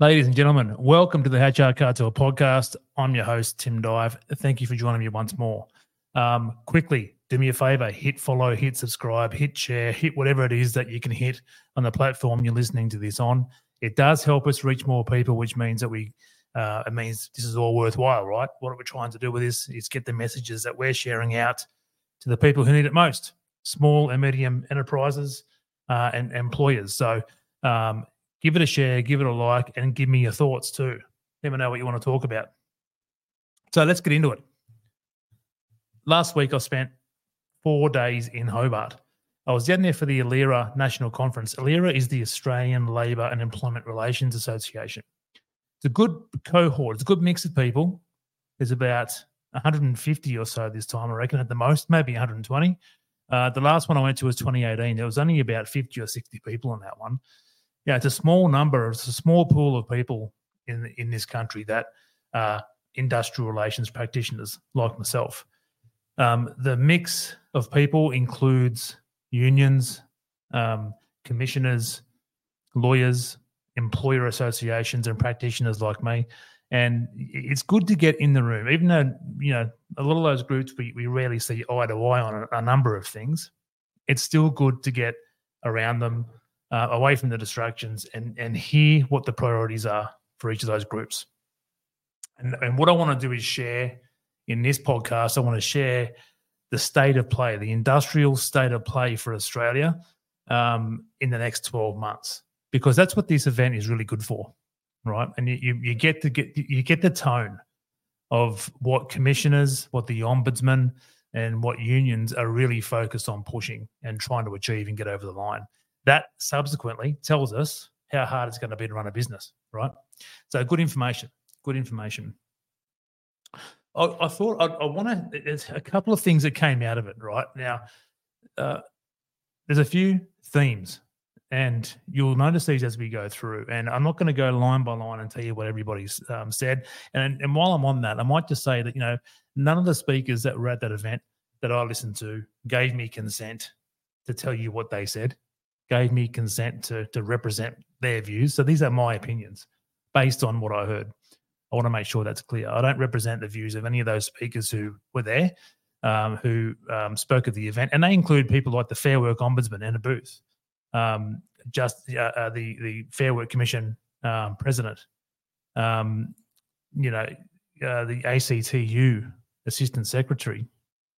Ladies and gentlemen, welcome to the HR Cartel podcast. I'm your host, Tim Dive. Thank you for joining me once more. Um, quickly, do me a favor hit follow, hit subscribe, hit share, hit whatever it is that you can hit on the platform you're listening to this on. It does help us reach more people, which means that we, uh, it means this is all worthwhile, right? What we're trying to do with this is get the messages that we're sharing out to the people who need it most small and medium enterprises uh, and employers. So, um, give it a share, give it a like, and give me your thoughts too. Let me know what you want to talk about. So let's get into it. Last week, I spent four days in Hobart. I was down there for the ALERA National Conference. ALERA is the Australian Labour and Employment Relations Association. It's a good cohort, it's a good mix of people. There's about 150 or so this time, I reckon, at the most, maybe 120. Uh, the last one I went to was 2018. There was only about 50 or 60 people in that one yeah, it's a small number, it's a small pool of people in in this country that are industrial relations practitioners like myself. Um, the mix of people includes unions, um, commissioners, lawyers, employer associations, and practitioners like me. And it's good to get in the room, even though you know a lot of those groups we, we rarely see eye to eye on a, a number of things. It's still good to get around them, uh, away from the distractions and and hear what the priorities are for each of those groups. And, and what I want to do is share in this podcast, I want to share the state of play, the industrial state of play for Australia um, in the next 12 months, because that's what this event is really good for, right? And you, you get to get you get the tone of what commissioners, what the ombudsman, and what unions are really focused on pushing and trying to achieve and get over the line that subsequently tells us how hard it's going to be to run a business, right? So good information, good information. I, I thought I, I want to. There's a couple of things that came out of it, right? Now, uh, there's a few themes, and you'll notice these as we go through. And I'm not going to go line by line and tell you what everybody's um, said. And and while I'm on that, I might just say that you know none of the speakers that were at that event that I listened to gave me consent to tell you what they said gave me consent to to represent their views. So these are my opinions based on what I heard. I want to make sure that's clear. I don't represent the views of any of those speakers who were there, um, who um, spoke at the event, and they include people like the Fair Work Ombudsman Anna Booth, um, just uh, uh, the the Fair Work Commission um, president, um, you know, uh, the ACTU assistant secretary,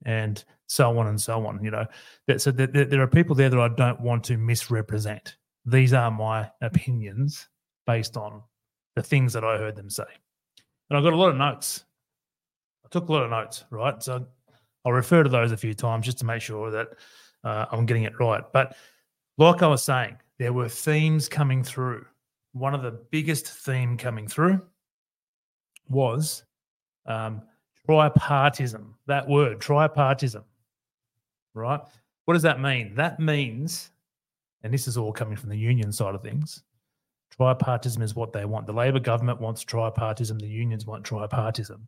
and so on and so on. You know, that, so that, that there are people there that I don't want to misrepresent. These are my opinions based on the things that I heard them say. And I've got a lot of notes. I took a lot of notes, right? So I'll refer to those a few times just to make sure that uh, I'm getting it right. But like I was saying, there were themes coming through. One of the biggest theme coming through was um, tripartism. That word, tripartism, right? What does that mean? That means, and this is all coming from the union side of things, tripartism is what they want. The Labor government wants tripartism, the unions want tripartism.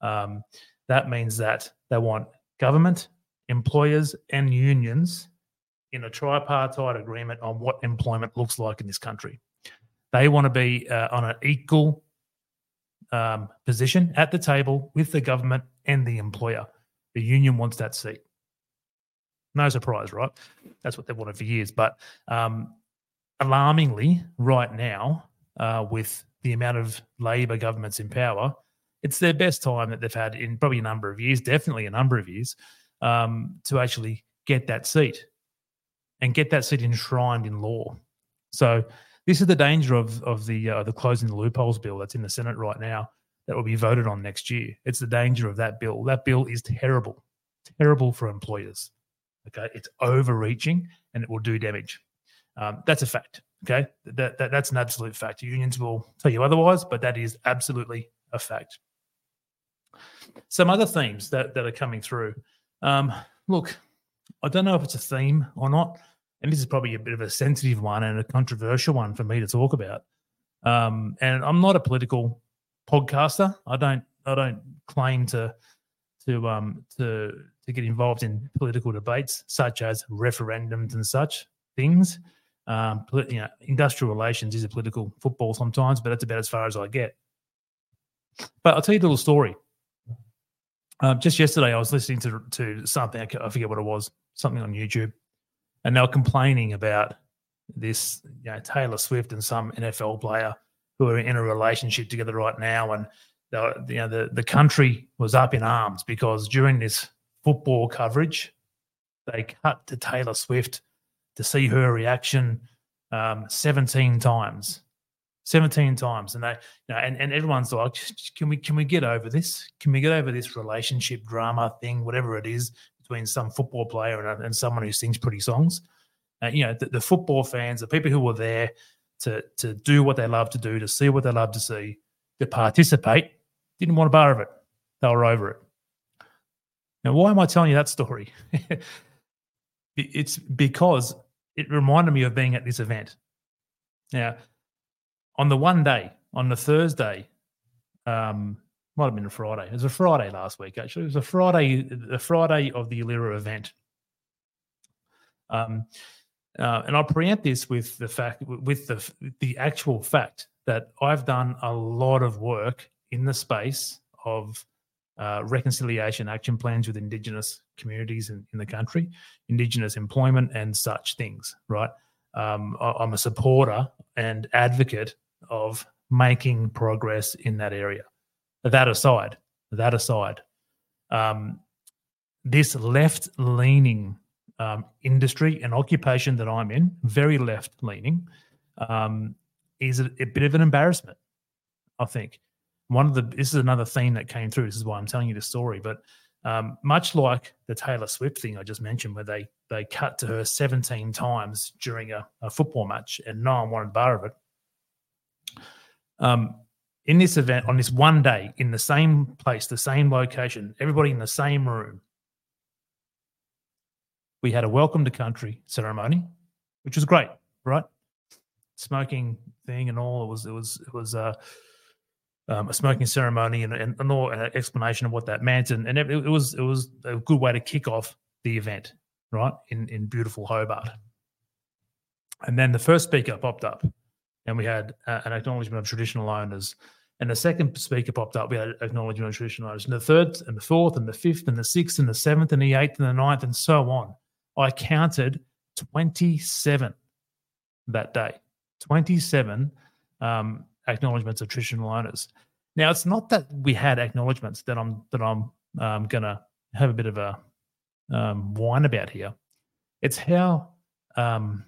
Um, that means that they want government, employers, and unions in a tripartite agreement on what employment looks like in this country. They want to be uh, on an equal um, position at the table with the government and the employer. The union wants that seat. No surprise, right? That's what they've wanted for years. But um, alarmingly, right now, uh, with the amount of Labor governments in power, it's their best time that they've had in probably a number of years, definitely a number of years, um, to actually get that seat and get that seat enshrined in law. So this is the danger of of the uh, the closing the loopholes bill that's in the Senate right now that will be voted on next year. It's the danger of that bill. That bill is terrible, terrible for employers. Okay, it's overreaching and it will do damage. Um, that's a fact. Okay, that, that that's an absolute fact. Unions will tell you otherwise, but that is absolutely a fact. Some other themes that that are coming through. Um, look, I don't know if it's a theme or not and this is probably a bit of a sensitive one and a controversial one for me to talk about. Um, and I'm not a political podcaster. I don't I don't claim to to um to to get involved in political debates such as referendums and such things. Um, you know, industrial relations is a political football sometimes, but that's about as far as I get. But I'll tell you a little story. Um, just yesterday, I was listening to to something. I forget what it was. Something on YouTube, and they were complaining about this. You know, Taylor Swift and some NFL player who are in a relationship together right now, and the you know the the country was up in arms because during this football coverage, they cut to Taylor Swift to see her reaction um, 17 times 17 times and they you know and, and everyone's like can we can we get over this can we get over this relationship drama thing whatever it is between some football player and, and someone who sings pretty songs. Uh, you know the, the, football fans the people who were there to to do what they love to do to see what they love to see to participate didn't want a bar of it. They were over it. Now why am i telling you that story? It's because it reminded me of being at this event. Now on the one day, on the Thursday, um, might have been a Friday. It was a Friday last week, actually. It was a Friday, the Friday of the ALERA event. Um, uh, and I'll preempt this with the fact, with the the actual fact that I've done a lot of work in the space of uh, reconciliation action plans with Indigenous communities in, in the country, Indigenous employment, and such things. Right, um, I, I'm a supporter and advocate of making progress in that area. That aside, that aside, um, this left leaning um, industry and occupation that I'm in, very left leaning, um, is a, a, bit of an embarrassment. I think one of the this is another theme that came through. This is why I'm telling you the story. But um, much like the Taylor Swift thing I just mentioned, where they they cut to her 17 times during a, a football match and no one wanted bar of it, um, in this event, on this one day, in the same place, the same location, everybody in the same room, we had a welcome to country ceremony, which was great, right? Smoking thing and all. It was it was it was uh, um, a smoking ceremony and, and, and all uh, explanation of what that meant, and, and it, it was it was a good way to kick off the event, right? In in beautiful Hobart. And then the first speaker popped up, and we had uh, an acknowledgement of traditional owners. And the second speaker popped up, we had acknowledgement of traditional owners. And the third, and the fourth, and the fifth, and the sixth, and the seventh, and the eighth, and the ninth, and so on. I counted 27 that day. 27 um, acknowledgements of traditional owners. Now, it's not that we had acknowledgements that I'm that I'm um, gonna have a bit of a um, whine about here. It's how um,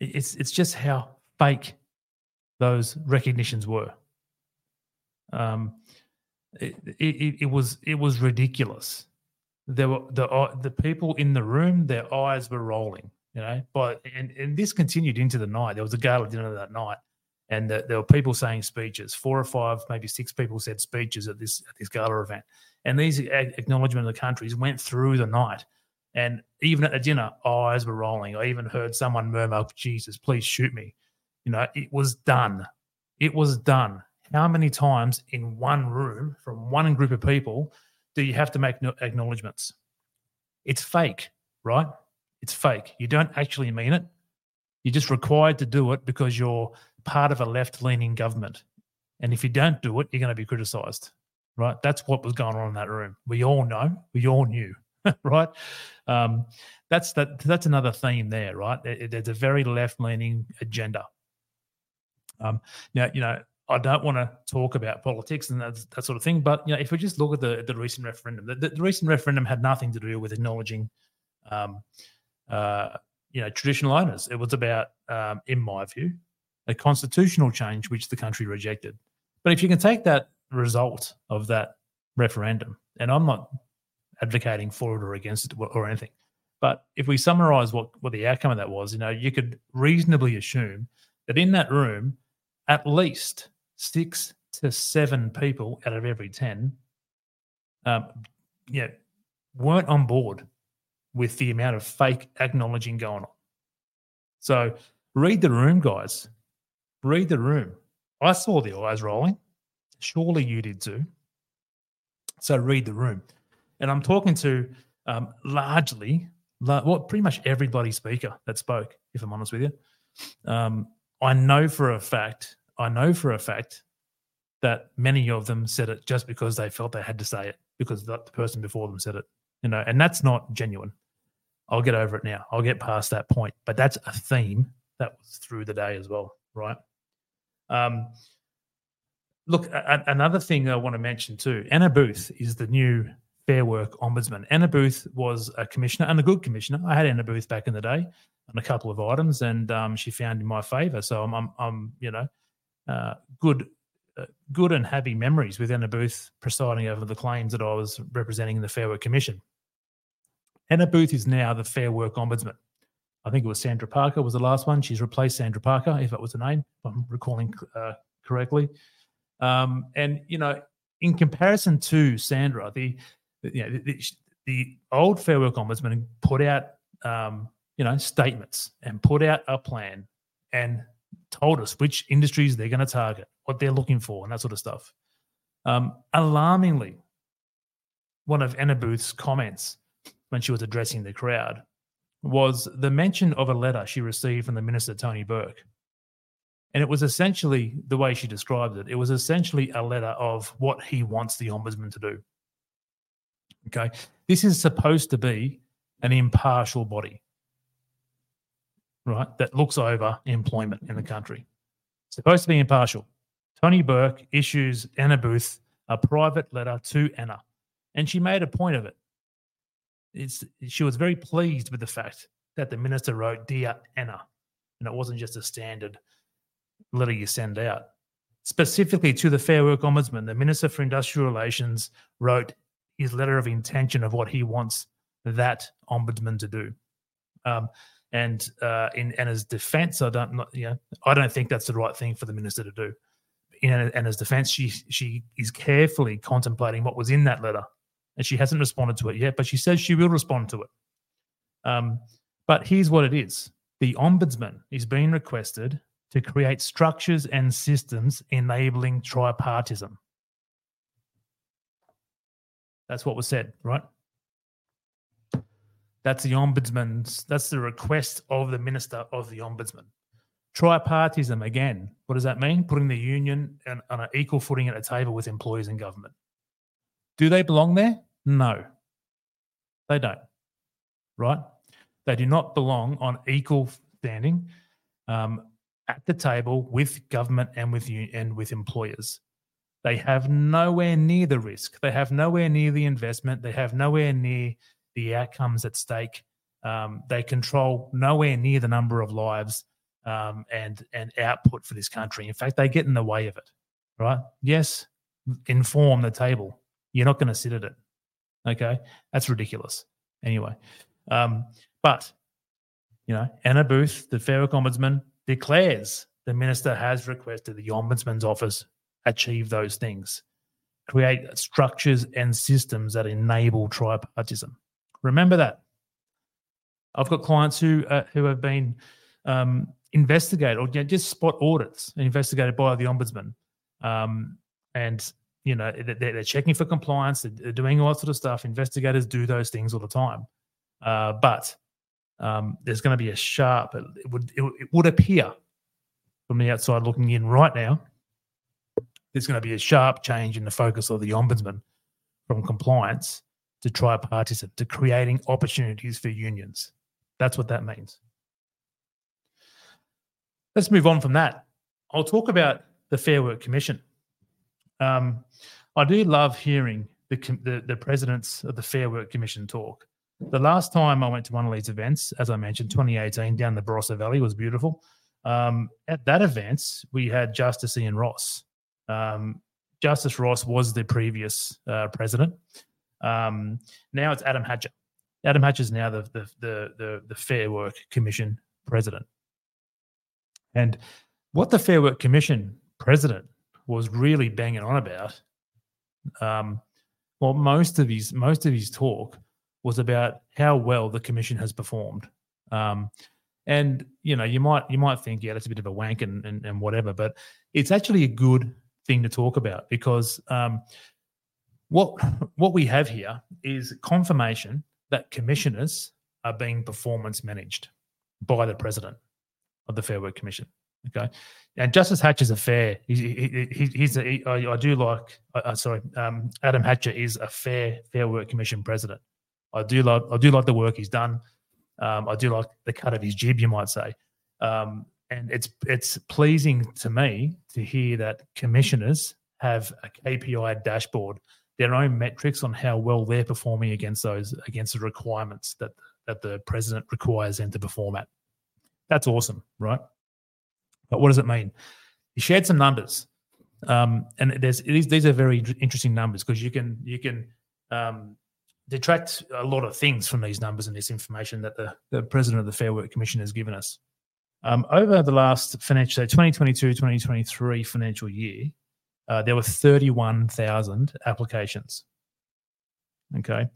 it's it's just how fake those recognitions were. Um, it, it, it was it was ridiculous. There were the uh, the people in the room, their eyes were rolling. You know, but and and this continued into the night. There was a gala dinner that night, and the, there were people saying speeches. Four or five, maybe six people said speeches at this at this gala event, and these acknowledgement of the countries went through the night. And even at the dinner, eyes were rolling. I even heard someone murmur, "Jesus, please shoot me." You know, it was done. It was done. How many times in one room from one group of people do you have to make acknowledgements? It's fake, right? It's fake. You don't actually mean it. You're just required to do it because you're part of a left leaning government. And if you don't do it, you're going to be criticized, right? That's what was going on in that room. We all know, we all knew, right? Um, that's that. That's another theme there, right? There's a very left leaning agenda um, now, you know, I don't want to talk about politics and that, that sort of thing, but you know, if we just look at the the recent referendum, the, the, recent referendum had nothing to do with acknowledging, um, uh, you know, traditional owners. It was about, um, in my view, a constitutional change which the country rejected. But if you can take that result of that referendum, and I'm not advocating for it or against it or anything, but if we summarize what what the outcome of that was, you know, you could reasonably assume that in that room at least six to seven people out of every 10 um, yeah, weren't on board with the amount of fake acknowledging going on. So read the room, guys. Read the room. I saw the eyes rolling. Surely you did too. So read the room. And I'm talking to um, largely, well, pretty much everybody speaker that spoke. if I'm honest with you. Um, I know for a fact, I know for a fact that many of them said it just because they felt they had to say it because the person before them said it, you know, and that's not genuine. I'll get over it now. I'll get past that point, but that's a theme that was through the day as well, right? Um, look, a- another thing I want to mention too Anna Booth is the new Fair Work Ombudsman. Anna Booth was a commissioner and a good commissioner. I had Anna Booth back in the day on a couple of items, and um, she found in my favour. So I'm, I'm, I'm you know, uh, good, uh, good and happy memories with Anna Booth presiding over the claims that I was representing in the Fair Work Commission. Anna Booth is now the Fair Work Ombudsman. I think it was Sandra Parker was the last one. She's replaced Sandra Parker, if that was the name, if I'm recalling uh, correctly. Um, and you know, in comparison to Sandra, the you know the, the old Fair Work Ombudsman put out um, you know statements and put out a plan and told us which industries they're going to target, what they're looking for, and that sort of stuff. Um, alarmingly, one of Anna Booth's comments when she was addressing the crowd was the mention of a letter she received from the minister Tony Burke. And it was essentially the way she described it. It was essentially a letter of what he wants the ombudsman to do. Okay. This is supposed to be an impartial body, right, that looks over employment in the country. Supposed to be impartial. Tony Burke issues Anna Booth a private letter to Anna, and she made a point of it. It's, she was very pleased with the fact that the minister wrote Dear Anna, and it wasn't just a standard letter you send out. Specifically to the Fair Work Ombudsman, the Minister for Industrial Relations wrote his letter of intention of what he wants that ombudsman to do. Um, and uh, in Anna's defence, I don't, not, you know, I don't think that's the right thing for the minister to do. In Anna's defence, she she is carefully contemplating what was in that letter, and she hasn't responded to it yet. But she says she will respond to it. Um, but here's what it is: the ombudsman is being requested to create structures and systems enabling tripartism. That's what was said, right? That's the ombudsman's, that's the request of the minister of the ombudsman. Tripartism, again, what does that mean? Putting the union on, on an equal footing at a table with employees and government. Do they belong there? No, they don't, right? They do not belong on equal standing um, at the table with government and with and with employers. They have nowhere near the risk. They have nowhere near the investment. They have nowhere near the outcomes at stake. Um, they control nowhere near the number of lives um, and and output for this country. In fact, they get in the way of it. Right? Yes, inform the table. You're not going to sit at it. Okay, that's ridiculous. Anyway, um, but you know, Anna Booth, the Fair Ombudsman, declares the minister has requested the Ombudsman's office achieve those things, create structures and systems that enable tripartism. Remember that. I've got clients who uh, who have been um, investigated or you know, just spot audits investigated by the ombudsman, um, and you know they're, they're, checking for compliance, they're doing all that sort of stuff. Investigators do those things all the time, uh, but um, there's going to be a sharp. It would it, it would appear from the outside looking in right now there's going to be a sharp change in the focus of the ombudsman from compliance to tripartism, to creating opportunities for unions. That's what that means. Let's move on from that. I'll talk about the Fair Work Commission. Um, I do love hearing the, the, the presidents of the Fair Work Commission talk. The last time I went to one of these events, as I mentioned, 2018 down the Barossa Valley was beautiful. Um, at that event, we had Justice Ian Ross, um, Justice Ross was the previous uh, president. Um, now it's Adam Hatcher. Adam Hatcher is now the, the, the the the Fair Work Commission president. And what the Fair Work Commission president was really banging on about, um, well, most of his most of his talk was about how well the commission has performed. Um, and you know, you might you might think, yeah, that's a bit of a wank and, and, and whatever, but it's actually a good thing to talk about because um, what what we have here is confirmation that commissioners are being performance managed by the president. of the Fair Work Commission. Okay, and Justice Hatcher's a fair. He, he, he, he's a, he, I, I do like. Uh, sorry, um, Adam Hatcher is a fair Fair Work Commission president. I do like. I do like the work he's done. Um, I do like the cut of his jib, you might say. Um, and it's it's pleasing to me to hear that commissioners have a KPI dashboard, their own metrics on how well they're performing against those against the requirements that that the president requires them to perform at. That's awesome, right? But what does it mean? He shared some numbers, um, and there's these, are very interesting numbers because you can you can um, detract a lot of things from these numbers and this information that the, the president of the Fair Work Commission has given us. Um, over the last financial, so 2022 2023 financial year, uh, there were 31,000 applications. Okay.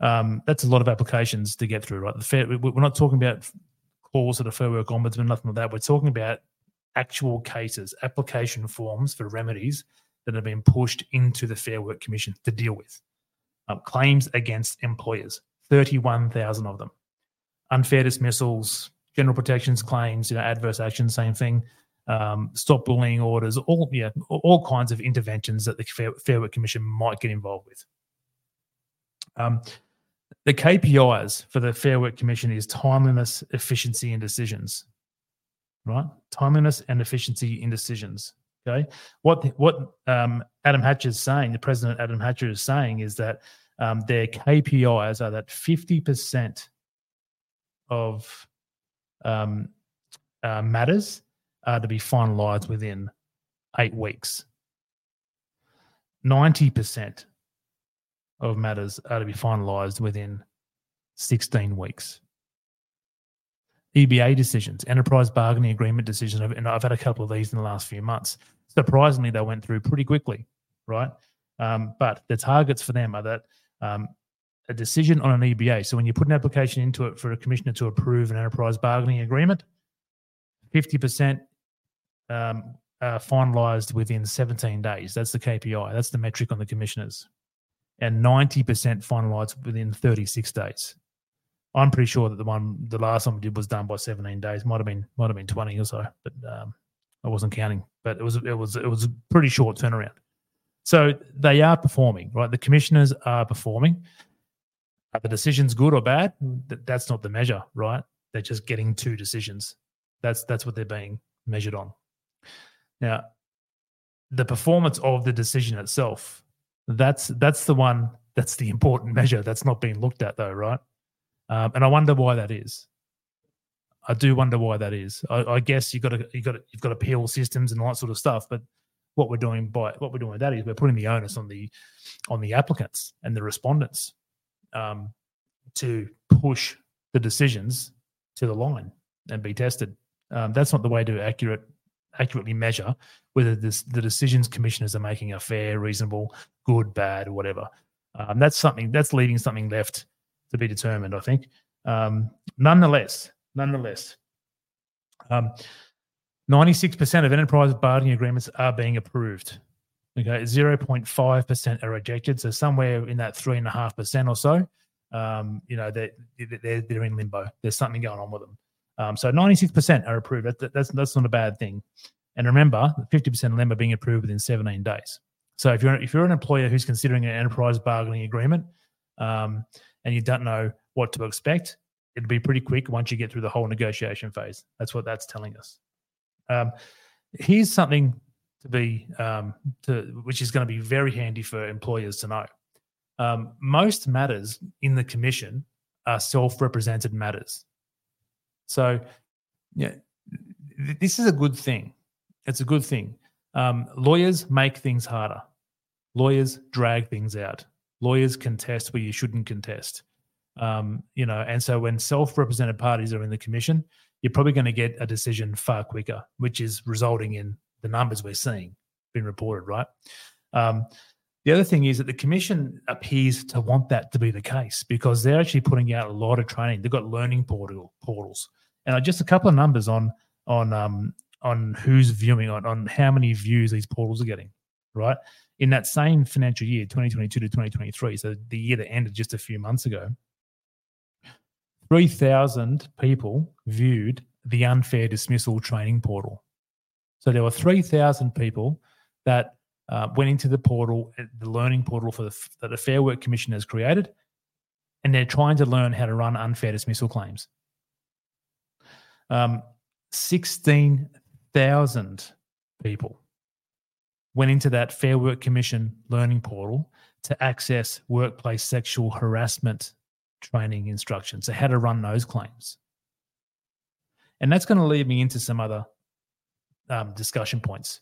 Um, that's a lot of applications to get through, right? The fair, we're not talking about calls to the Fair Work Ombudsman, nothing like that. We're talking about actual cases, application forms for remedies that have been pushed into the Fair Work Commission to deal with. Um, claims against employers, 31,000 of them. Unfair dismissals, general protections claims, you know, adverse action, same thing. Um, stop bullying orders, all yeah, all kinds of interventions that the Fair, Fair Work Commission might get involved with. Um, the KPIs for the Fair Work Commission is timeliness, efficiency, and decisions. Right, timeliness and efficiency in decisions. Okay, what what um, Adam Hatcher is saying, the president Adam Hatcher is saying, is that um, their KPIs are that fifty percent of um, uh, matters are to be finalised within eight weeks. Ninety percent of matters are to be finalised within 16 weeks. EBA decisions, enterprise bargaining agreement decisions, and I've had a couple of these in the last few months. Surprisingly, they went through pretty quickly, right? Um, but the targets for them are that um, a decision on an EBA. So when you put an application into it for a commissioner to approve an enterprise bargaining agreement, 50% um, uh, finalised within 17 days. That's the KPI. That's the metric on the commissioners and 90% finalized within 36 days. I'm pretty sure that the one, the last one we did was done by 17 days. Might have been, might have been 20 or so, but um, I wasn't counting. But it was, it was, it was a pretty short turnaround. So they are performing, right? The commissioners are performing. Are the decisions good or bad? That's not the measure, right? They're just getting two decisions. That's that's what they're being measured on. Now, the performance of the decision itself that's that's the one that's the important measure that's not being looked at though, right? Um, and I wonder why that is. I do wonder why that is. I, I guess you've got to you've got to, you've got appeal systems and all that sort of stuff, but what we're doing by what we're doing with that is we're putting the onus on the on the applicants and the respondents um, to push the decisions to the line and be tested. Um, that's not the way to accurate accurately measure whether this, the decisions commissioners are making are fair, reasonable, good, bad, or whatever. Um, that's something that's leaving something left to be determined. I think. Um, nonetheless, nonetheless, um, ninety-six percent of enterprise bargaining agreements are being approved. Okay, zero point five percent are rejected. So somewhere in that three and a half percent or so, um, you know, they're, they're they're in limbo. There's something going on with them. Um, so 96% are approved. That, that's that's not a bad thing. And remember, 50% of them are being approved within 17 days. So if you're if you're an employer who's considering an enterprise bargaining agreement, um, and you don't know what to expect, it'll be pretty quick once you get through the whole negotiation phase. That's what that's telling us. Um, here's something to be um, to which is going to be very handy for employers to know. Um, most matters in the commission are self-represented matters. So, yeah, th- this is a good thing. It's a good thing. Um, lawyers make things harder. Lawyers drag things out. Lawyers contest where you shouldn't contest. Um, you know, and so when self-represented parties are in the commission, you're probably going to get a decision far quicker, which is resulting in the numbers we're seeing being reported, right? Um, the other thing is that the commission appears to want that to be the case because they're actually putting out a lot of training. They've got learning portal portals, and just a couple of numbers on on um, on who's viewing on on how many views these portals are getting. Right in that same financial year, 2022 to 2023, so the year that ended just a few months ago, 3,000 people viewed the unfair dismissal training portal. So there were 3,000 people that uh, went into the portal, uh, the learning portal for the, that the Fair Work Commission has created, and they're trying to learn how to run unfair dismissal claims. Um, 16,000 people went into that Fair Work Commission learning portal to access workplace sexual harassment training instructions, so how to run those claims. And that's going to lead me into some other um, discussion points.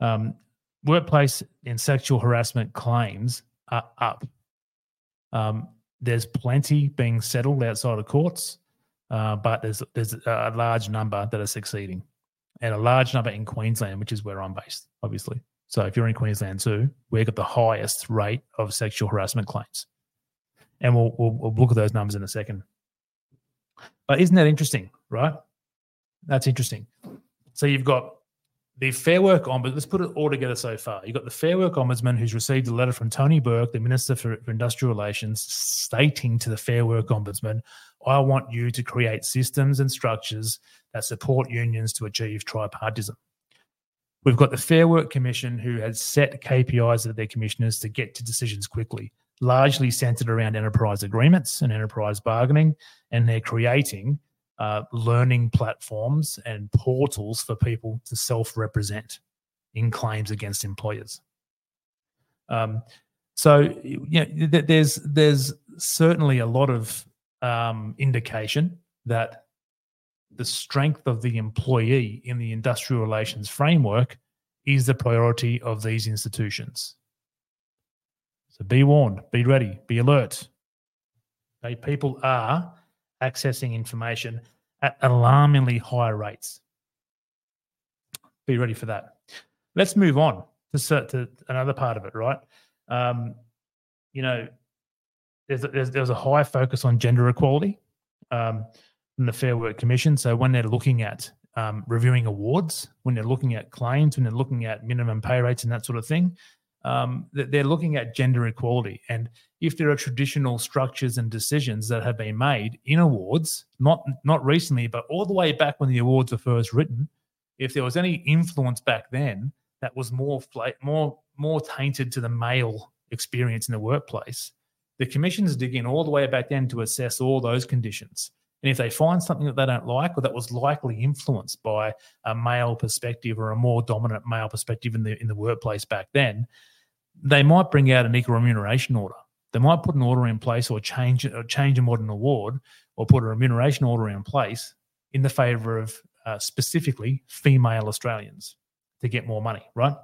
Um, workplace and sexual harassment claims are up. Um, there's plenty being settled outside of courts, uh, but there's there's a large number that are succeeding, and a large number in Queensland, which is where I'm based, obviously. So if you're in Queensland too, we've got the highest rate of sexual harassment claims, and we'll, we'll, we'll look at those numbers in a second. But isn't that interesting, right? That's interesting. So you've got the Fair Work Ombudsman. Let's put it all together so far. You've got the Fair Work Ombudsman who's received a letter from Tony Burke, the Minister for, Industrial Relations, stating to the Fair Work Ombudsman, I want you to create systems and structures that support unions to achieve tripartism. We've got the Fair Work Commission who has set KPIs of their commissioners to get to decisions quickly, largely centered around enterprise agreements and enterprise bargaining, and they're creating uh, learning platforms and portals for people to self represent in claims against employers. Um, so yeah, th- there's there's certainly a lot of um, indication that the strength of the employee in the industrial relations framework is the priority of these institutions. So be warned, be ready, be alert. Okay, people are accessing information at alarmingly high rates. Be ready for that. Let's move on to, to another part of it, right? Um, you know, there's, there's, there's a high focus on gender equality um, from the Fair Work Commission. So when they're looking at um, reviewing awards, when they're looking at claims, when they're looking at minimum pay rates and that sort of thing, um, they're looking at gender equality. And if there are traditional structures and decisions that have been made in awards, not not recently, but all the way back when the awards were first written, if there was any influence back then that was more more more tainted to the male experience in the workplace, the commissions dig in all the way back then to assess all those conditions. And if they find something that they don't like or that was likely influenced by a male perspective or a more dominant male perspective in the in the workplace back then, they might bring out an equal remuneration order. They might put an order in place or change or change a modern award or put a remuneration order in place in the favour of uh, specifically female Australians to get more money. Right?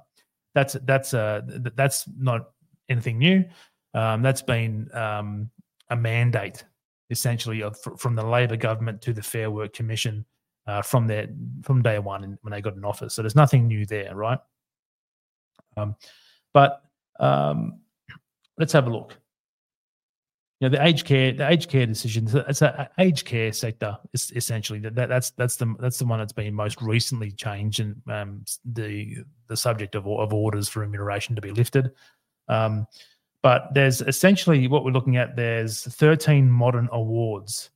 That's that's uh, that's not anything new. Um, that's been um, a mandate essentially of, from the Labor government to the Fair Work Commission uh, from their from day one when they got in office. So there's nothing new there, right? Um, but um, let's have a look. You know, the aged care, the aged care decisions. It's an aged care sector. Essentially that, that's that's the that's the one that's been most recently changed and um, the the subject of of orders for remuneration to be lifted. Um, but there's essentially what we're looking at. There's 13 modern awards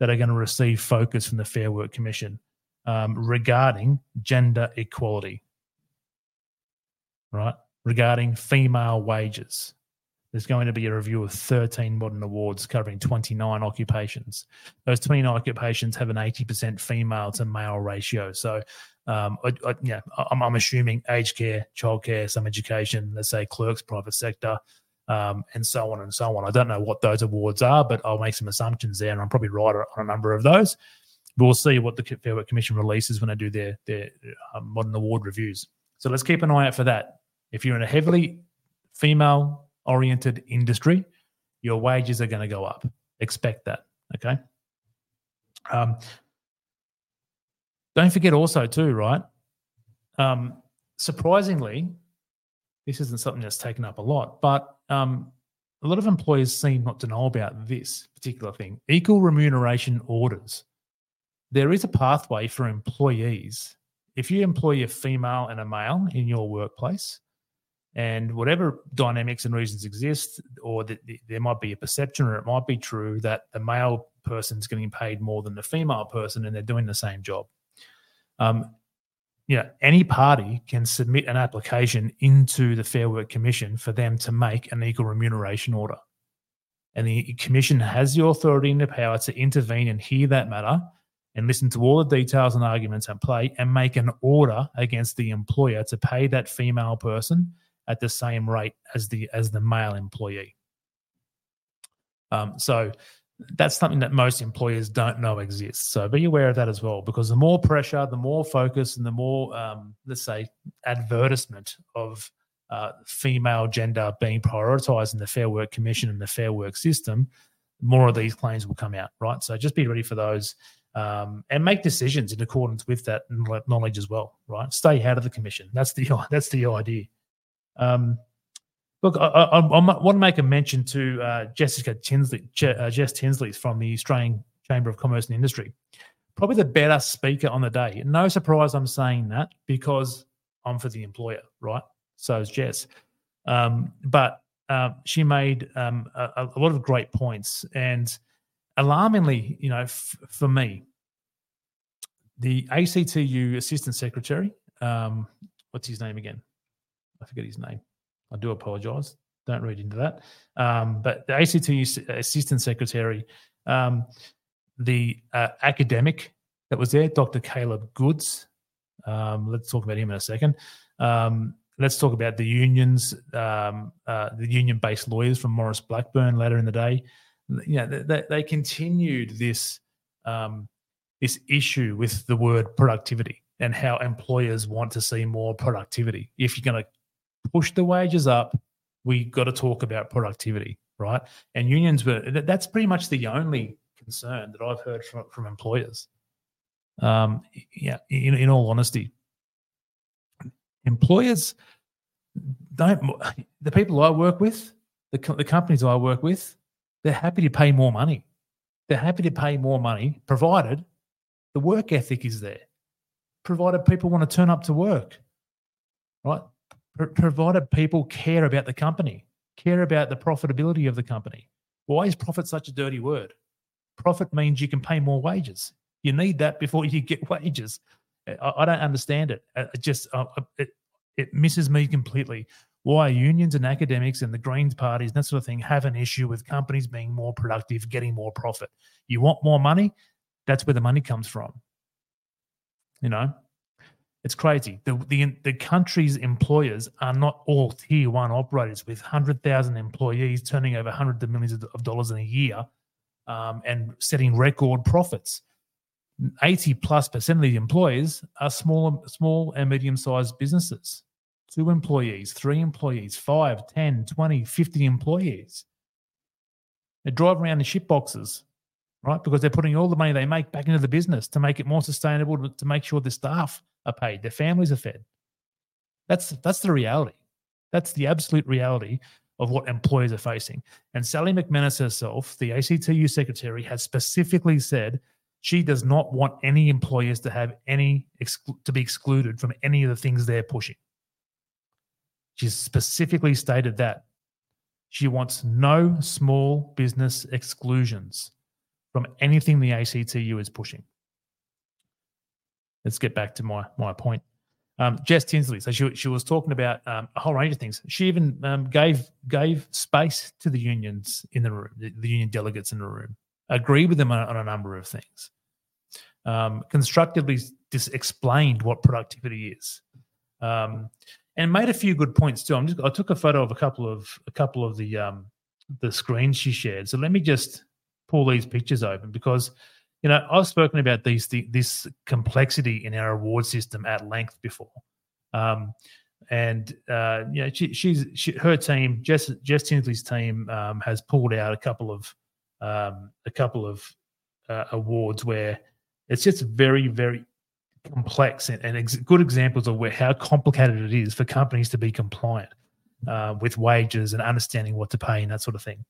that are going to receive focus from the Fair Work Commission um, regarding gender equality. Right regarding female wages. There's going to be a review of 13 modern awards covering 29 occupations. Those 29 occupations have an 80% female to male ratio. So, um, I, I, yeah, I'm, I'm, assuming aged care, childcare, some education, let's say clerks, private sector, um, and so on and so on. I don't know what those awards are, but I'll make some assumptions there, and I'm probably right on a number of those. We'll see what the Fair Work Commission releases when they do their their um, modern award reviews. So let's keep an eye out for that. If you're in a heavily female oriented industry, your wages are going to go up. Expect that. Okay. Um, don't forget also, too, right? Um, surprisingly, this isn't something that's taken up a lot, but um, a lot of employers seem not to know about this particular thing equal remuneration orders. There is a pathway for employees. If you employ a female and a male in your workplace, and whatever dynamics and reasons exist, or that there might be a perception or it might be true that the male person's getting paid more than the female person and they're doing the same job. Um, yeah, any party can submit an application into the Fair Work Commission for them to make an equal remuneration order. And the commission has the authority and the power to intervene and hear that matter and listen to all the details and arguments at play and make an order against the employer to pay that female person at the same rate as the as the male employee. Um, so that's something that most employers don't know exists. So be aware of that as well, because the more pressure, the more focus, and the more um, let's say advertisement of uh, female gender being prioritized in the Fair Work Commission and the Fair Work system, more of these claims will come out, right? So just be ready for those um, and make decisions in accordance with that knowledge as well, right? Stay out of the commission. That's the that's the idea. Um, look, I, I, I, want to make a mention to uh, Jessica Tinsley, Je, uh, Jess Tinsley from the Australian Chamber of Commerce and Industry. Probably the better speaker on the day. No surprise I'm saying that because I'm for the employer, right? So is Jess. Um, but uh, she made um, a, a, lot of great points. And alarmingly, you know, f- for me, the ACTU Assistant Secretary, um, what's his name again? I forget his name. I do apologise. Don't read into that. Um, but the ACTU Assistant Secretary, um, the uh, academic that was there, Dr. Caleb Goods. Um, let's talk about him in a second. Um, let's talk about the unions, um, uh, the union-based lawyers from Maurice Blackburn later in the day. You know, they, they continued this um, this issue with the word productivity and how employers want to see more productivity. If you're going to push the wages up, we got to talk about productivity, right? And unions were that's pretty much the only concern that I've heard from, from employers. Um, yeah, in, in all honesty, employers don't. The people I work with, the the companies I work with, they're happy to pay more money. They're happy to pay more money, provided the work ethic is there, provided people want to turn up to work, right? Provided people care about the company, care about the profitability of the company. Why is profit such a dirty word? Profit means you can pay more wages. You need that before you get wages. I, I don't understand it. It just uh, uh, it, it misses me completely. Why unions and academics and the Greens parties and that sort of thing have an issue with companies being more productive, getting more profit. You want more money? That's where the money comes from. You know, it's crazy. The, the, the country's employers are not all tier one operators with 100,000 employees turning over hundreds of millions of dollars in a year um, and setting record profits. 80 plus percent of the employers are small, small and medium sized businesses. Two employees, three employees, five, 10, 20, 50 employees. They drive around in ship boxes, right? Because they're putting all the money they make back into the business to make it more sustainable, to make sure the staff are paid, their families are fed. That's that's the reality. That's the absolute reality of what employers are facing. And Sally McManus herself, the ACTU secretary, has specifically said she does not want any employers to have any to be excluded from any of the things they're pushing. She's specifically stated that she wants no small business exclusions from anything the ACTU is pushing let's get back to my my point. Um, Jess Tinsley, so she she was talking about um, a whole range of things. She even um, gave gave space to the unions in the room, the, the union delegates in the room, agreed with them on, on a number of things, um, constructively explained what productivity is, um, and made a few good points too. I'm just I took a photo of a couple of a couple of the um, the screens she shared. So let me just pull these pictures open because you know, I've spoken about these this complexity in our award system at length before, um, and uh, you know, she, she's she, her team, Jess Jess Tinsley's team, um, has pulled out a couple of um, a couple of uh, awards where it's just very very complex and, and ex- good examples of where how complicated it is for companies to be compliant uh, with wages and understanding what to pay and that sort of thing.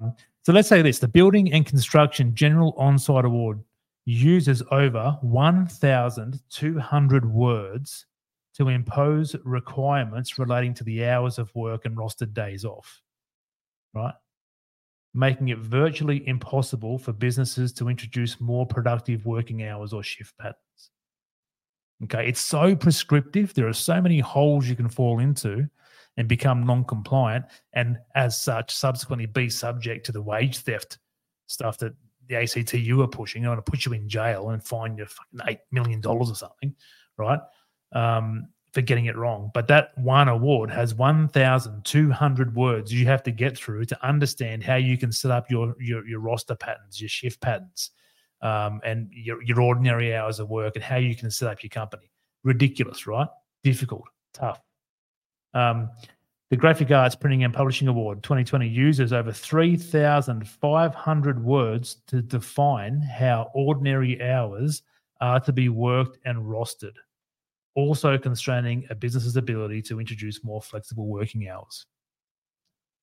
Um, so let's say this the Building and Construction General Onsite Award uses over 1,200 words to impose requirements relating to the hours of work and rostered days off. Right? making it virtually impossible for businesses to introduce more productive working hours or shift patterns. Okay, it's so prescriptive. There are so many holes you can fall into and become non compliant, and as such, subsequently be subject to the wage theft stuff that the ACTU are pushing. I want to put you in jail and fine you fucking $8 million or something, right? Um, for getting it wrong. But that one award has 1,200 words you have to get through to understand how you can set up your your, your roster patterns, your shift patterns, um, and your, your ordinary hours of work and how you can set up your company. Ridiculous, right? Difficult, tough. Um, the Graphic Arts Printing and Publishing Award 2020 uses over 3,500 words to define how ordinary hours are to be worked and rostered also constraining a business's ability to introduce more flexible working hours.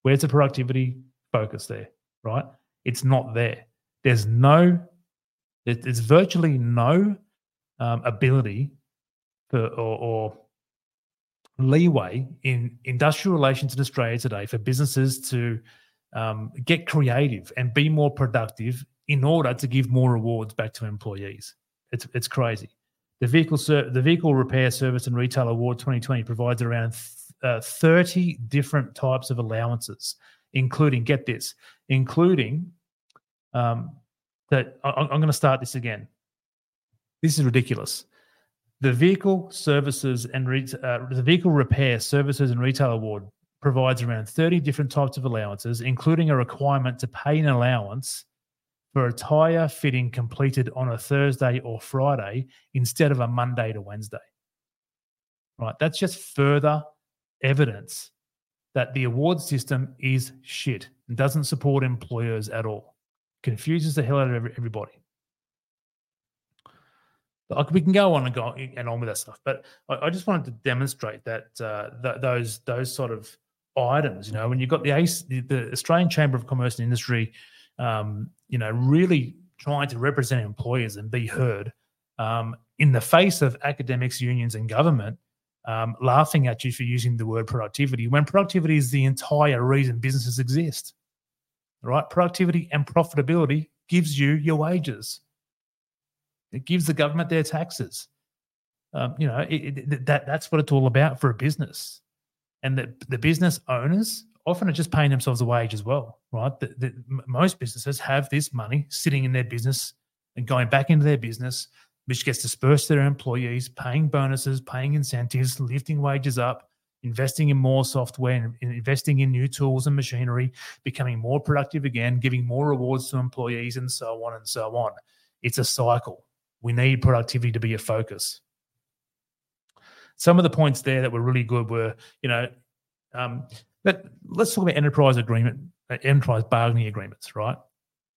Where's the productivity focus there, right? It's not there. There's no, there's virtually no um, ability for or, or leeway in industrial relations in Australia today for businesses to um, get creative and be more productive in order to give more rewards back to employees. It's it's crazy. The vehicle, ser- the vehicle repair service and retail award 2020 provides around th- uh, 30 different types of allowances, including get this, including um, that I- I'm going to start this again. This is ridiculous. The vehicle services and re- uh, the vehicle repair services and retail award provides around 30 different types of allowances, including a requirement to pay an allowance for a tyre fitting completed on a Thursday or Friday instead of a Monday to Wednesday. Right. That's just further evidence that the award system is shit and doesn't support employers at all. Confuses the hell out of everybody. Like we can go on and go and on with that stuff, but I, I just wanted to demonstrate that uh, th- those those sort of items. You know, when you've got the, ACE, the, the Australian Chamber of Commerce and Industry um, you know, really trying to represent employers and be heard um, in the face of academics, unions, and government um, laughing at you for using the word productivity when productivity is the entire reason businesses exist. Right? Productivity and profitability gives you your wages. It gives the government their taxes. Um, you know, it, it, that that's what it's all about for a business. And the, the business owners often are just paying themselves a wage as well, right? The, the, most businesses have this money sitting in their business and going back into their business, which gets dispersed to their employees, paying bonuses, paying incentives, lifting wages up, investing in more software, and investing in new tools and machinery, becoming more productive again, giving more rewards to employees, and so on and so on. It's a cycle. We need productivity to be a focus. Some of the points there that were really good were, you know, um, but let's talk about enterprise agreement, uh, enterprise bargaining agreements, right?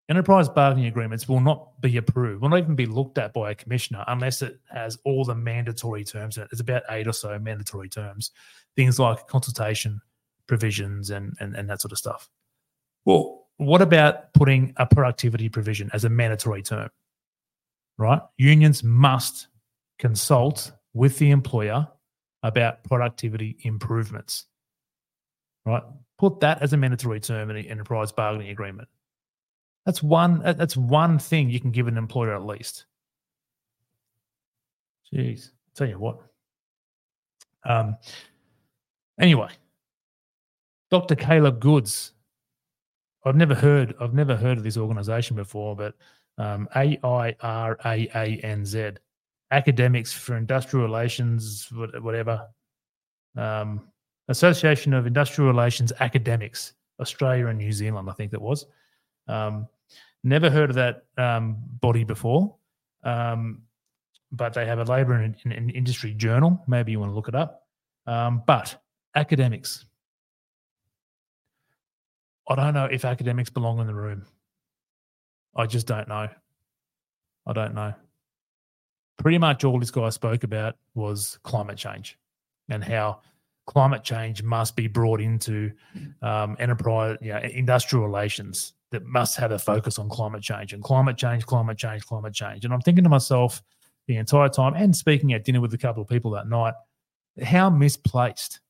Enterprise bargaining agreements will not be approved, will not even be looked at by a commissioner unless it has all the mandatory terms in it. There's about eight or so mandatory terms, things like consultation provisions and, and, and that sort of stuff. Well, what about putting a productivity provision as a mandatory term? Right? Unions must consult with the employer about productivity improvements right? Put that as a mandatory term in the enterprise bargaining agreement. That's one. That's one thing you can give an employer at least. Jeez, I'll tell you what. Um. Anyway, Dr. Caleb Goods. I've never heard. I've never heard of this organization before, but um, A I R A A N Z, Academics for Industrial Relations, whatever. Um, Association of Industrial Relations Academics, Australia and New Zealand, I think that was. Um, never heard of that um, body before, um, but they have a labour and, and, and, industry journal. Maybe you want to look it up. Um, but academics, I don't know if academics belong in the room. I just don't know. I don't know. Pretty much all this guy spoke about was climate change and how climate change must be brought into um, enterprise, you know, industrial relations that must have a focus on climate change and climate change, climate change, climate change. And I'm thinking to myself the entire time and speaking at dinner with a couple of people that night, how misplaced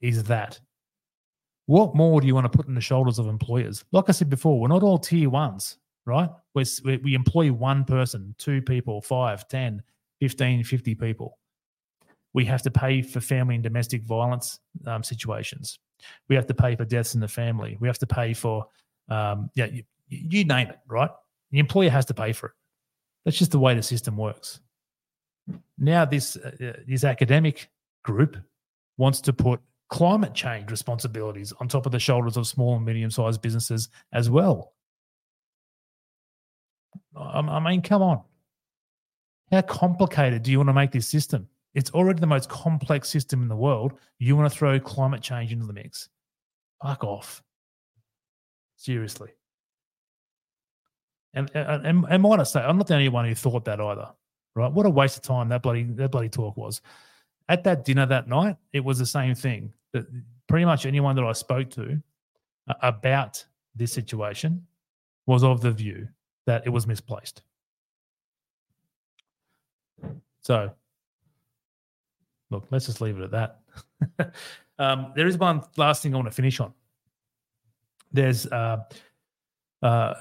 is that? What more do you want to put in the shoulders of employers? Like I said before, we're not all tier ones, right? We're, we employ one person, two people, five, 10, 15, 50 people. We have to pay for family and domestic violence um, situations. We have to pay for deaths in the family. We have to pay for, um, yeah, you, you name it, right? The employer has to pay for it. That's just the way the system works. Now, this uh, uh this academic group wants to put climate change responsibilities on top of the shoulders of small and medium sized businesses as well. I mean, come on. How complicated do you want to make this system? It's already the most complex system in the world. You want to throw climate change into the mix? Fuck off. Seriously. And and, and might I say, I'm not the only one who thought that either. Right? What a waste of time that bloody that bloody talk was. At that dinner that night, it was the same thing. That pretty much anyone that I spoke to uh, about this situation was of the view that it was misplaced. So, look, let's just leave it at that. um, there is one last thing I want to finish on. There's uh, uh,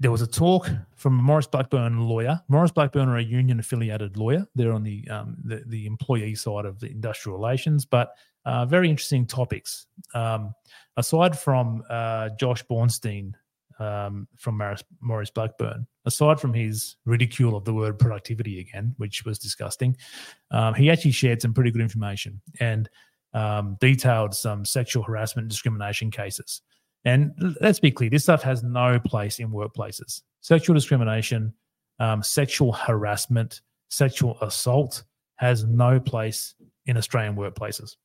there was a talk from a Maurice Blackburn lawyer. Maurice Blackburn are a union affiliated lawyer. They're on the, um, the, the employee side of the industrial relations, but uh, very interesting topics. Um, aside from uh, Josh Bornstein um, from Maurice, Maurice Blackburn, aside from his ridicule of the word productivity again, which was disgusting, um, he actually shared some pretty good information and um, detailed some sexual harassment discrimination cases. And let's be clear, this stuff has no place in workplaces. Sexual discrimination, um, sexual harassment, sexual assault has no place in Australian workplaces.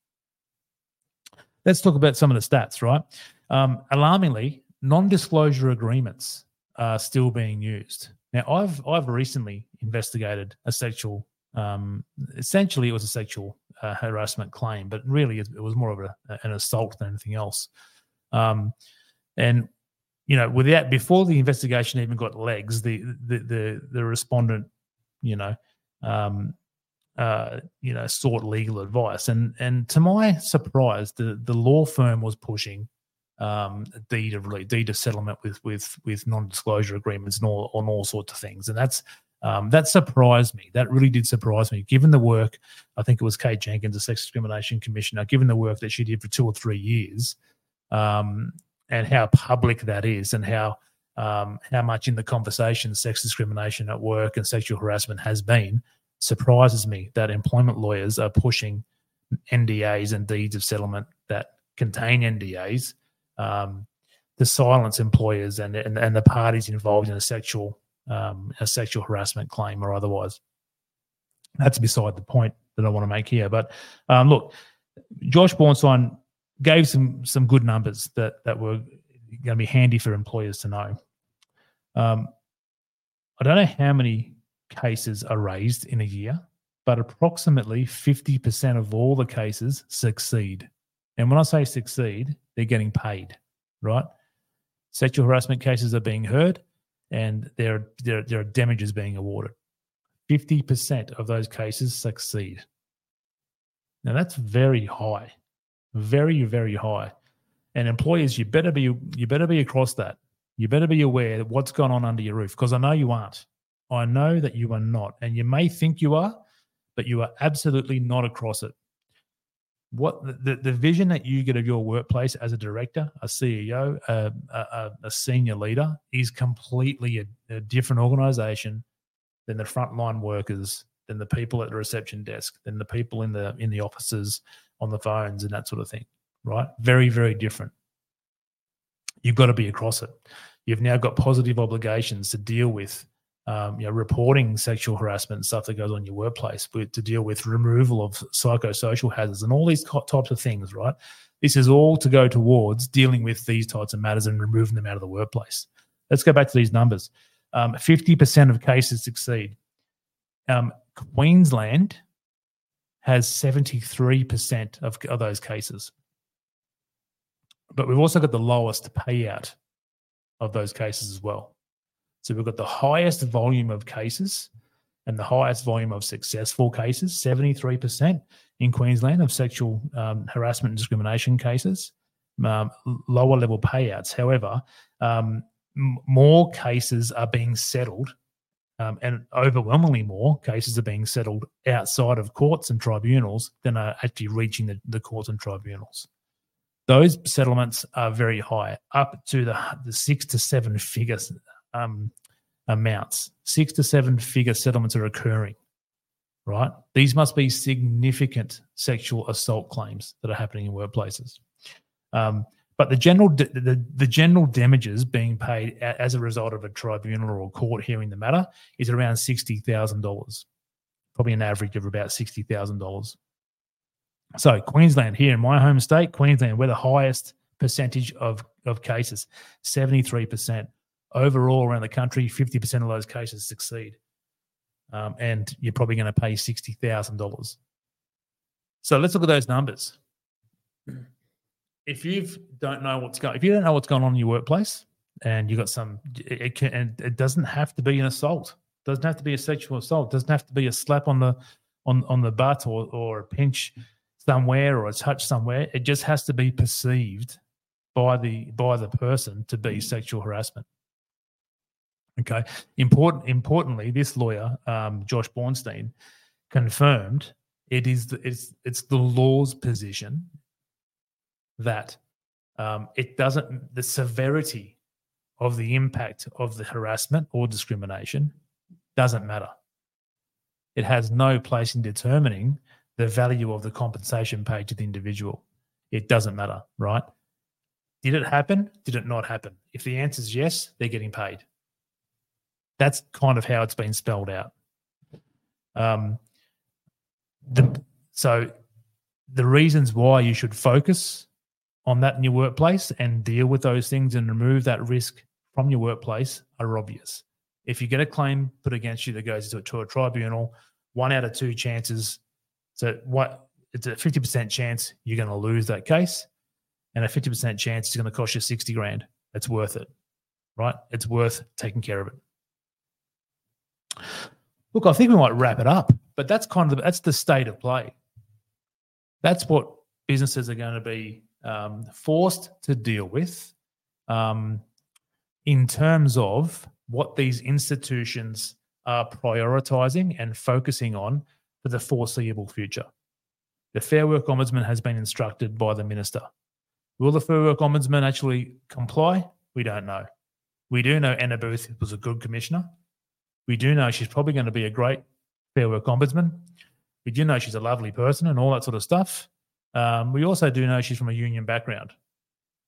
Let's talk about some of the stats, right? Um, alarmingly, non-disclosure agreements are still being used. Now, I've I've recently investigated a sexual, um, essentially, it was a sexual uh, harassment claim, but really it, was more of a, an assault than anything else. Um, and you know, without before the investigation even got legs, the the the, the respondent, you know, um, uh, you know, sought legal advice, and and to my surprise, the the law firm was pushing um, deed of deed of settlement with with with non disclosure agreements and all on all sorts of things, and that's um, that surprised me. That really did surprise me, given the work. I think it was Kate Jenkins, the sex discrimination commissioner, given the work that she did for two or three years um, and how public that is, and how um, how much in the conversation sex discrimination at work and sexual harassment has been, surprises me that employment lawyers are pushing NDAs and deeds of settlement that contain NDAs um, to silence employers and, and and the parties involved in a sexual um, a sexual harassment claim or otherwise. That's beside the point that I want to make here. But um, look, Josh Bornstein gave some some good numbers that that were going to be handy for employers to know. Um, I don't know how many cases are raised in a year, but approximately 50% of all the cases succeed. And when I say succeed, they're getting paid, right? Sexual harassment cases are being heard and there, there, there are damages being awarded. 50% of those cases succeed. Now, that's very high very very high and employers you better be you better be across that you better be aware of what's going on under your roof because i know you aren't i know that you are not and you may think you are but you are absolutely not across it what the, the vision that you get of your workplace as a director a ceo a, a, a senior leader is completely a, a different organization than the frontline workers than the people at the reception desk than the people in the in the offices on the phones and that sort of thing, right? Very, very different. You've got to be across it. You've now got positive obligations to deal with, um, you know, reporting sexual harassment and stuff that goes on in your workplace, but to deal with removal of psychosocial hazards and all these types of things, right? This is all to go towards dealing with these types of matters and removing them out of the workplace. Let's go back to these numbers. Um, 50% of cases succeed. Um, Queensland has 73% of, of those cases. But we've also got the lowest payout of those cases as well. So we've got the highest volume of cases and the highest volume of successful cases, 73% in Queensland of sexual um, harassment and discrimination cases. um, lower level payouts. However, um, m- more cases are being settled, um, and overwhelmingly more cases are being settled outside of courts and tribunals than are actually reaching the, the courts and tribunals. Those settlements are very high, up to the, the six to seven figures um, amounts. Six to seven figure settlements are occurring, right? These must be significant sexual assault claims that are happening in workplaces. Um, but the general the, the general damages being paid as a result of a tribunal or court hearing the matter is around sixty thousand dollars, probably an average of about sixty thousand dollars. So Queensland here in my home state, Queensland, we're the highest percentage of of cases, seventy three percent overall around the country. Fifty percent of those cases succeed, um, and you're probably going to pay sixty thousand dollars. So let's look at those numbers if you don't know what's going, if you don't know what's going on in your workplace, and you've got some, it can, and it doesn't have to be an assault. It doesn't have to be a sexual assault. It doesn't have to be a slap on the on on the butt or or a pinch somewhere or a touch somewhere. It just has to be perceived by the by the person to be sexual harassment. Okay. Important. Importantly, this lawyer, um, Josh Bornstein, confirmed it is the, it's it's the law's position that um, it doesn't, the severity of the impact of the harassment or discrimination doesn't matter. It has no place in determining the value of the compensation paid to the individual. It doesn't matter, right? Did it happen? Did it not happen? If the answer is yes, they're getting paid. That's kind of how it's been spelled out. Um, the, so the reasons why you should focus on that in your workplace and deal with those things and remove that risk from your workplace are obvious. If you get a claim put against you that goes to a, tribunal, one out of two chances, so what it's a 50% chance you're going to lose that case, and a 50% chance it's going to cost you 60 grand. It's worth it, right? It's worth taking care of it. Look, I think we might wrap it up, but that's kind of the, that's the state of play. That's what businesses are going to be um, forced to deal with um, in terms of what these institutions are prioritizing and focusing on for the foreseeable future. The Fair Work Ombudsman has been instructed by the minister. Will the Fair Work Ombudsman actually comply? We don't know. We do know Anna Booth was a good commissioner. We do know she's probably going to be a great Fair Work Ombudsman. We do know she's a lovely person and all that sort of stuff. Um, we also do know she's from a union background.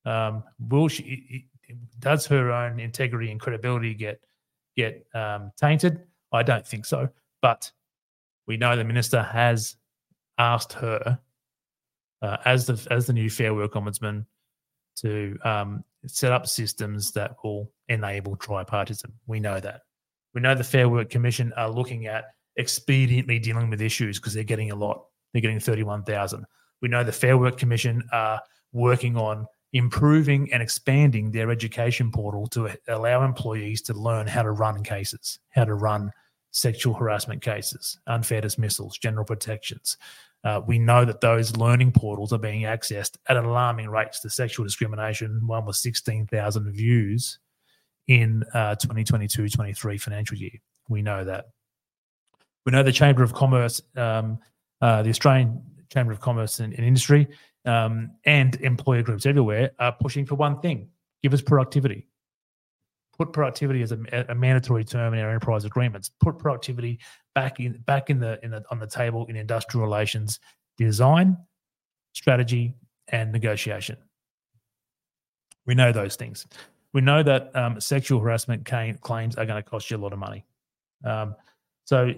Um, will she? Does her own integrity and credibility get get um, tainted? I don't think so. But we know the minister has asked her, uh, as the as the new Fair Work Ombudsman, to um, set up systems that will enable tripartism. We know that. We know the Fair Work Commission are looking at expediently dealing with issues because they're getting a lot. They're getting thirty one thousand. We know the Fair Work Commission are working on improving and expanding their education portal to allow employees to learn how to run cases, how to run sexual harassment cases, unfair dismissals, general protections. Uh, we know that those learning portals are being accessed at alarming rates. The sexual discrimination one was 16,000 views in 2022-23 uh, financial year. We know that. We know the Chamber of Commerce, um, uh, the Australian Chamber of Commerce and, and Industry, um, and employer groups everywhere are pushing for one thing: give us productivity. Put productivity as a, a, mandatory term in our enterprise agreements. Put productivity back in back in the in the on the table in industrial relations design, strategy, and negotiation. We know those things. We know that um, sexual harassment claims are going to cost you a lot of money. Um, so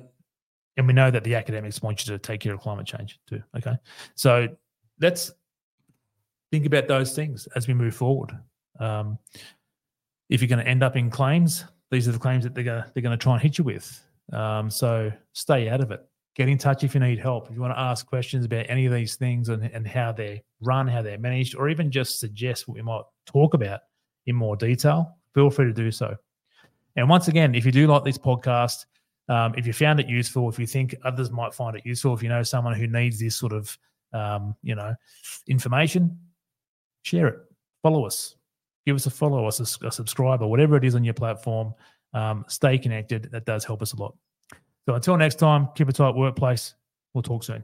and we know that the academics want you to take care of climate change too. Okay. So let's think about those things as we move forward. Um, if you're going to end up in claims, these are the claims that they're going to, they're going to try and hit you with. Um, so stay out of it. Get in touch if you need help. If you want to ask questions about any of these things and, and how they're run, how they're managed, or even just suggest what we might talk about in more detail, feel free to do so. And once again, if you do like this podcast, um, if you found it useful, if you think others might find it useful, if you know someone who needs this sort of um, you know information, share it, follow us, give us a follow, us a, a subscribe, or whatever it is on your platform. Um, stay connected. That does help us a lot. So until next time, keep a tight workplace. We'll talk soon.